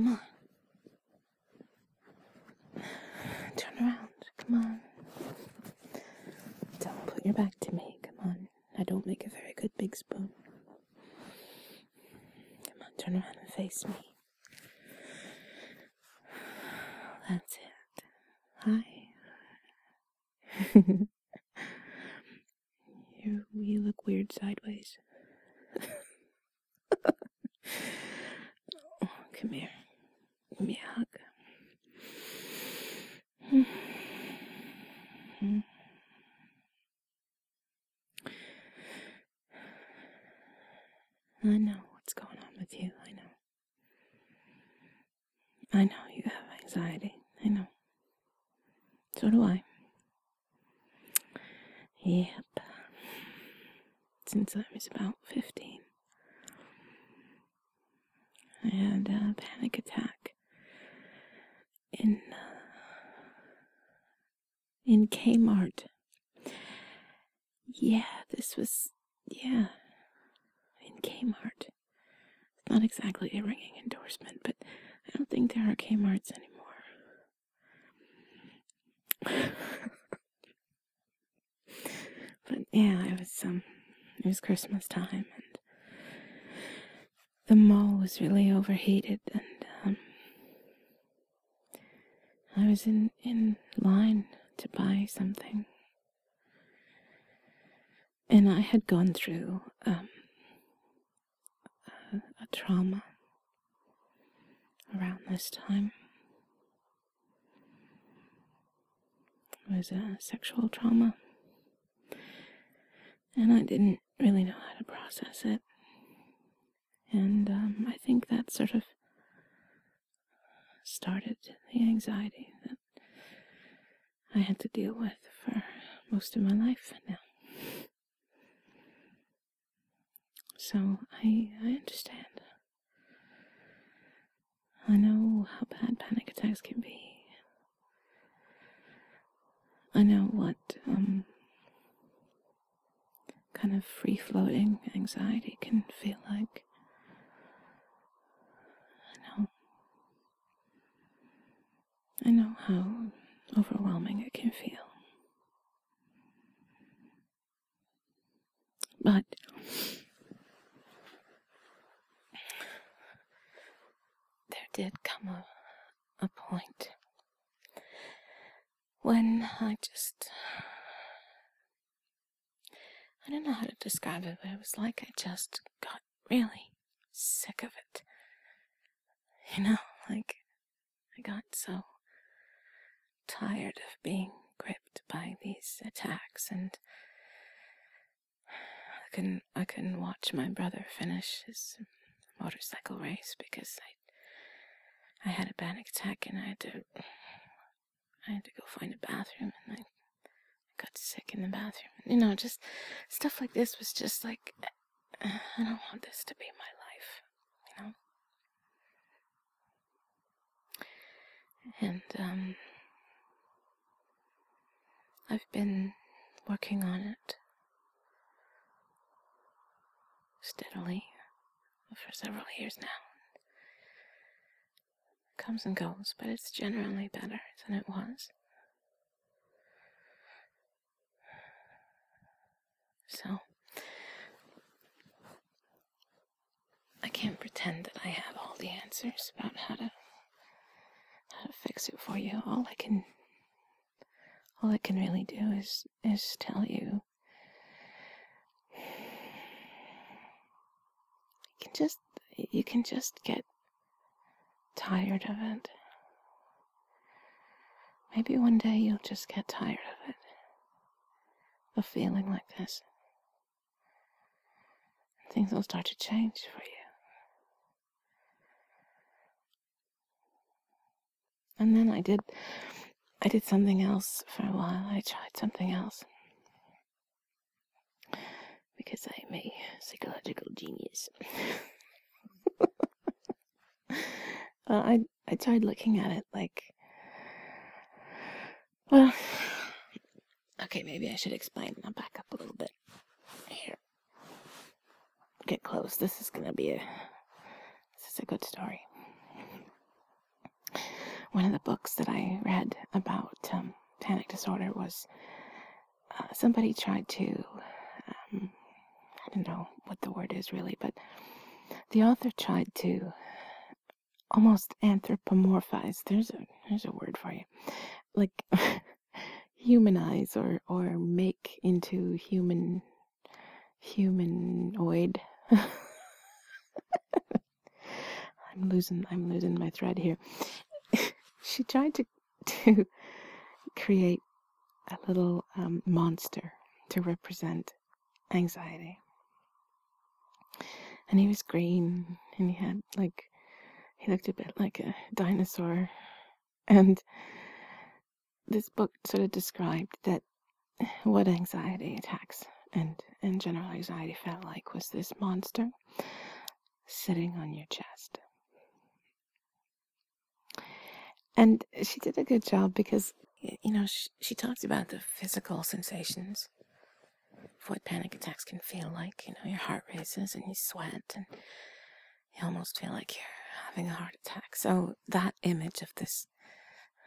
Come on. Turn around. Come on. Don't put your back to me. Come on. I don't make a very good big spoon. Come on, turn around and face me. That's it. Hi. you, you look weird sideways. Come here. Me. I know what's going on with you. I know. I know you have anxiety. I know. So do I. Yep. Since I was about 15, I had a panic attack in uh, in Kmart. Yeah, this was yeah in Kmart. It's not exactly a ringing endorsement, but I don't think there are Kmarts anymore. but yeah, it was um, it was Christmas time, and the mall was really overheated, and um, I was in in line to buy something, and I had gone through um, a, a trauma around this time. It was a sexual trauma. And I didn't really know how to process it. And um, I think that sort of started the anxiety that I had to deal with for most of my life now. So I, I understand. I know how bad panic attacks can be. I know what um, kind of free floating anxiety can feel like. I know. I know how overwhelming it can feel. But there did come a, a point when I just. I don't know how to describe it, but it was like I just got really sick of it. You know, like I got so tired of being gripped by these attacks and I couldn't I couldn't watch my brother finish his motorcycle race because I I had a panic attack and I had to I had to go find a bathroom and I got sick in the bathroom. You know, just stuff like this was just like I don't want this to be my life, you know. And um I've been working on it steadily for several years now. It comes and goes, but it's generally better than it was. So, I can't pretend that I have all the answers about how to how to fix it for you. All I can all it can really do is is tell you you can just you can just get tired of it. Maybe one day you'll just get tired of it. Of feeling like this. Things will start to change for you. And then I did I did something else for a while. I tried something else. Because I'm a psychological genius. well, uh, I I tried looking at it like well Okay, maybe I should explain. I'll back up a little bit. Here. Get close. This is gonna be a this is a good story. One of the books that I read about um, panic disorder was uh, somebody tried to, um, I don't know what the word is really, but the author tried to almost anthropomorphize. There's a there's a word for you, like humanize or or make into human humanoid. I'm losing I'm losing my thread here. She tried to to create a little um, monster to represent anxiety. And he was green and he had like he looked a bit like a dinosaur. And this book sort of described that what anxiety attacks and, and general anxiety felt like was this monster sitting on your chest. And she did a good job because, you know, she, she talked about the physical sensations of what panic attacks can feel like. You know, your heart races and you sweat and you almost feel like you're having a heart attack. So that image of this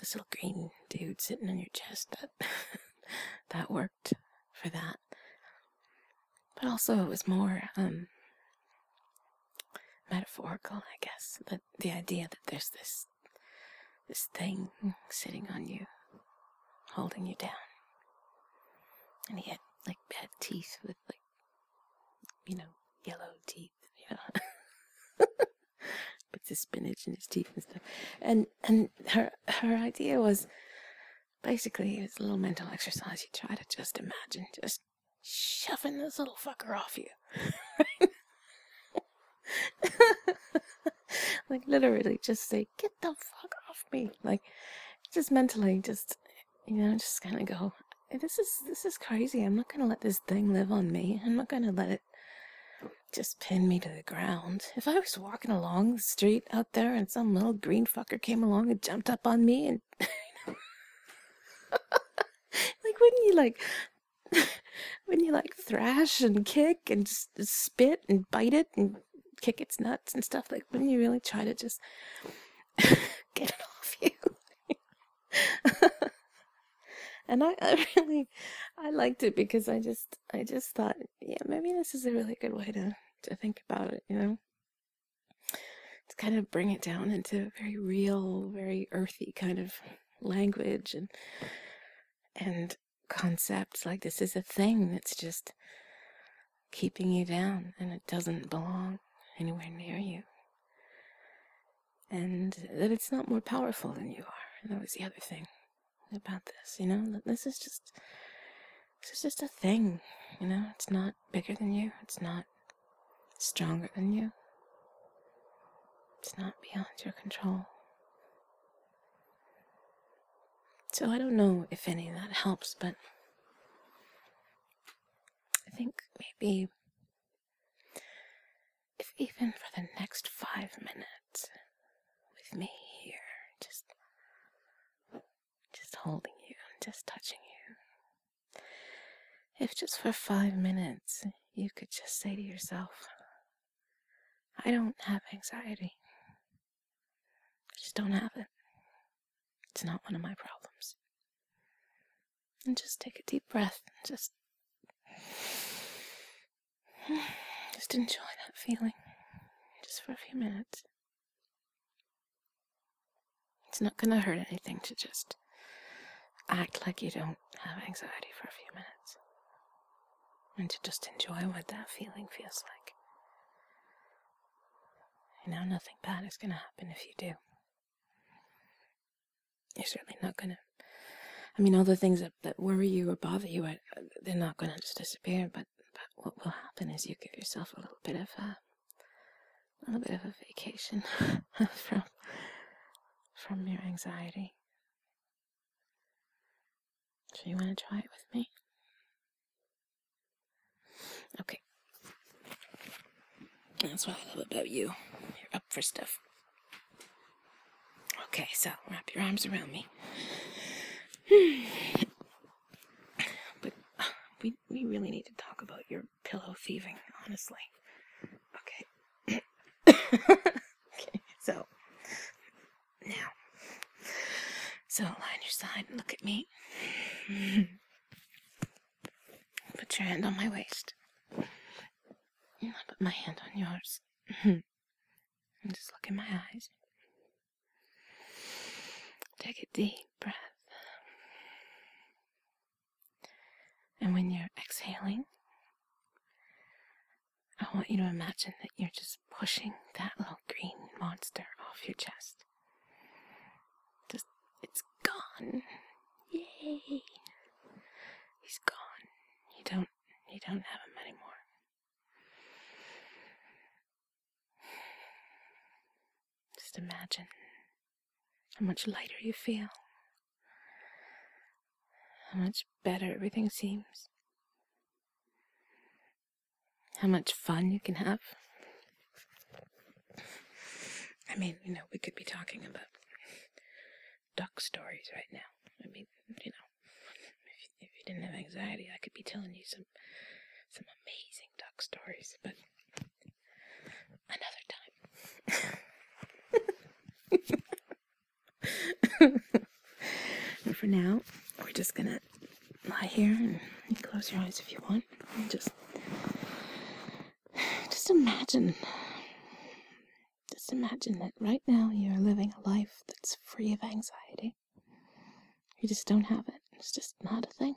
this little green dude sitting on your chest that that worked for that. But also it was more um metaphorical, I guess. That the idea that there's this this thing sitting on you, holding you down. And he had like bad teeth with like you know, yellow teeth, know. puts his spinach in his teeth and stuff. And and her her idea was basically it was a little mental exercise. You try to just imagine just shoving this little fucker off you. like literally just say, Get the fuck off me. Like just mentally just you know, just kinda go, This is this is crazy. I'm not gonna let this thing live on me. I'm not gonna let it just pin me to the ground. If I was walking along the street out there and some little green fucker came along and jumped up on me and like wouldn't you like wouldn't you like thrash and kick and just spit and bite it and kick its nuts and stuff like wouldn't you really try to just get it off you and I, I really I liked it because I just I just thought yeah maybe this is a really good way to to think about it you know? To kind of bring it down into very real very earthy kind of language and and concepts like this is a thing that's just keeping you down and it doesn't belong anywhere near you. And that it's not more powerful than you are And that was the other thing about this, you know? This is just this is just a thing, you know? It's not bigger than you. It's not stronger than you. It's not beyond your control. So I don't know if any of that helps, but I think maybe if even for the next five minutes with me here, just holding you and just touching you. If just for five minutes you could just say to yourself, I don't have anxiety. I just don't have it. It's not one of my problems. And just take a deep breath and just just enjoy that feeling just for a few minutes. It's not going to hurt anything to just act like you don't have anxiety for a few minutes and to just enjoy what that feeling feels like. You know, nothing bad is going to happen if you do. You're certainly not going to. I mean, all the things that, that worry you or bother you, they're not going to just disappear. But, but what will happen is you give yourself a little bit of a, a little bit of a vacation from from your anxiety. So you want to try it with me? Okay. That's what I love about you. You're up for stuff. Okay, so wrap your arms around me. but uh, we we really need to talk about your pillow thieving, honestly. Okay. okay, so now So lie on your side and look at me. Put your hand on my waist. I'll put my hand on yours. and just look in my eyes. Take a deep breath. And when you're exhaling, I want you to imagine that you're just pushing that little green monster off your chest. Just, it's gone. Yay! He's gone. You don't, you don't have him anymore. Just imagine how much lighter you feel, how much better everything seems how much fun you can have. I mean, you know, we could be talking about duck stories right now. I mean, you know, didn't have anxiety, I could be telling you some some amazing duck stories, but another time. for now, we're just gonna lie here and close your eyes if you want. And just just imagine, just imagine that right now you're living a life that's free of anxiety. You just don't have it. It's just not a thing.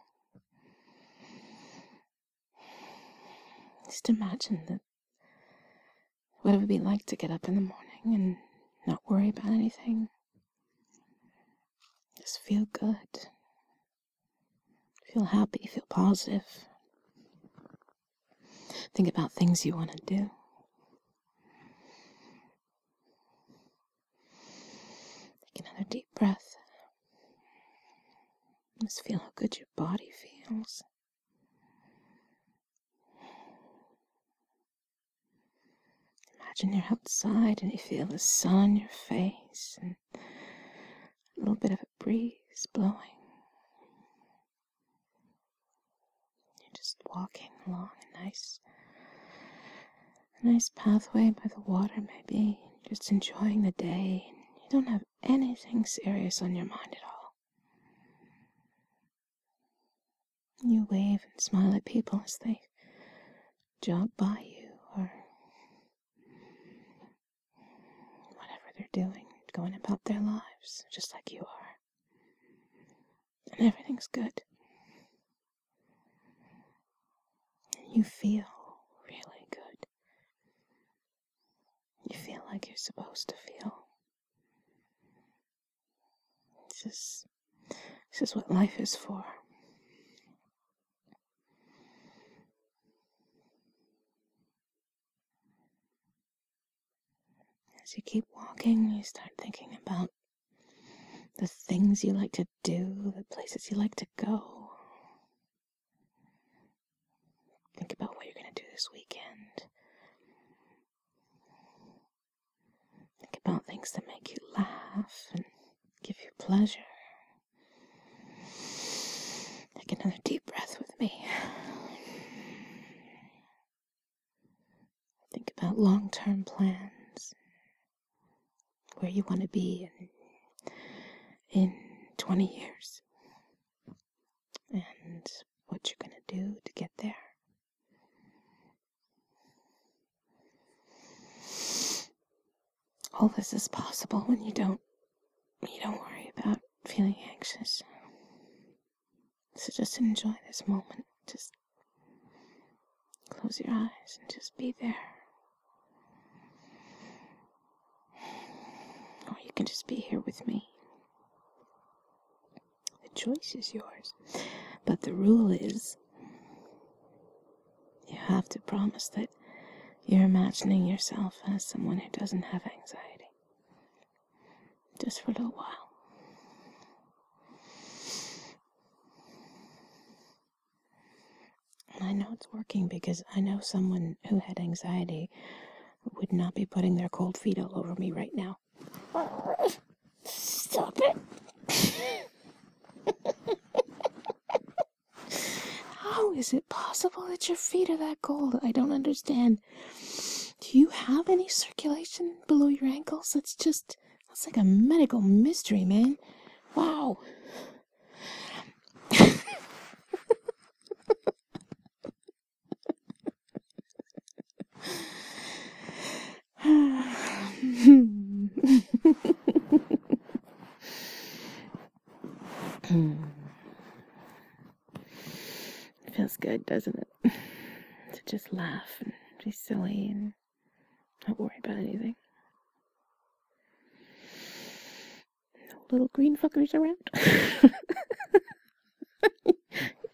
Just imagine that what it would be like to get up in the morning and not worry about anything. Just feel good. Feel happy, feel positive. Think about things you want to do. Take another deep breath. Just feel how good your body feels. Imagine you're outside and you feel the sun on your face and a little bit of a breeze blowing. You're just walking along a nice a nice pathway by the water, maybe, just enjoying the day. You don't have anything serious on your mind at all. You wave and smile at people as they jog by you or whatever they're doing, going about their lives, just like you are. And everything's good. You feel really good. you feel like you're supposed to feel. This is, this is what life is for. As you keep walking, you start thinking about the things you like to do, the places you like to go. Think about what you're going to do this weekend. Think about things that make you laugh and give you pleasure. Take another deep breath with me. Think about long term plans, where you want to be in, in 20 years, and what you're going to do to get there. all this is possible when you don't you don't worry about feeling anxious. So just enjoy this moment. Just close your eyes and just be there. Or you can just be here with me. The choice is yours. But the rule is you have to promise that you're imagining yourself as someone who doesn't have anxiety. Just for a little while. I know it's working because I know someone who had anxiety would not be putting their cold feet all over me right now. Stop it. How is it possible that your feet are that cold? I don't understand. Do you have any circulation below your ankles? That's just, that's like a medical mystery, man. Wow. Feels good, doesn't it? To just laugh and be silly and not worry about anything. Little green fuckers around.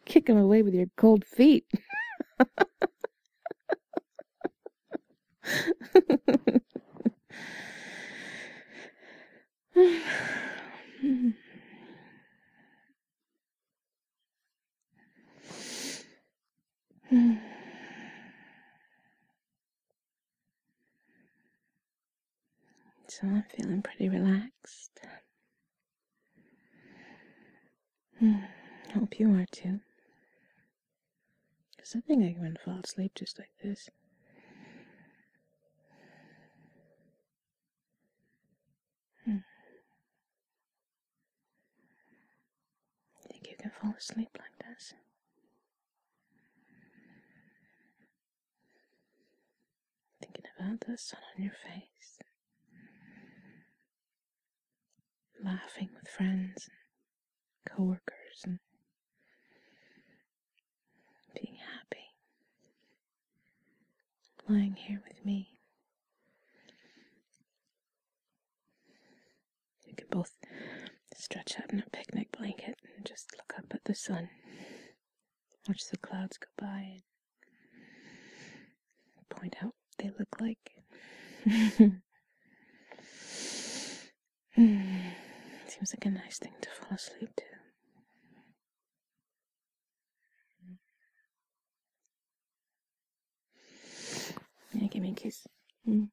Kick them away with your cold feet. So I'm feeling pretty relaxed. Hope you are too. Because I think I can fall asleep just like this. Hmm. Think you can fall asleep like this? Thinking about the sun on your face, laughing with friends and coworkers, and being happy, lying here with me. You can both stretch out in a picnic blanket and just look up at the sun, watch the clouds go by, and point out what they look like. Hmm. Seems like a nice thing to fall asleep to. Yeah, give me a kiss. Mm.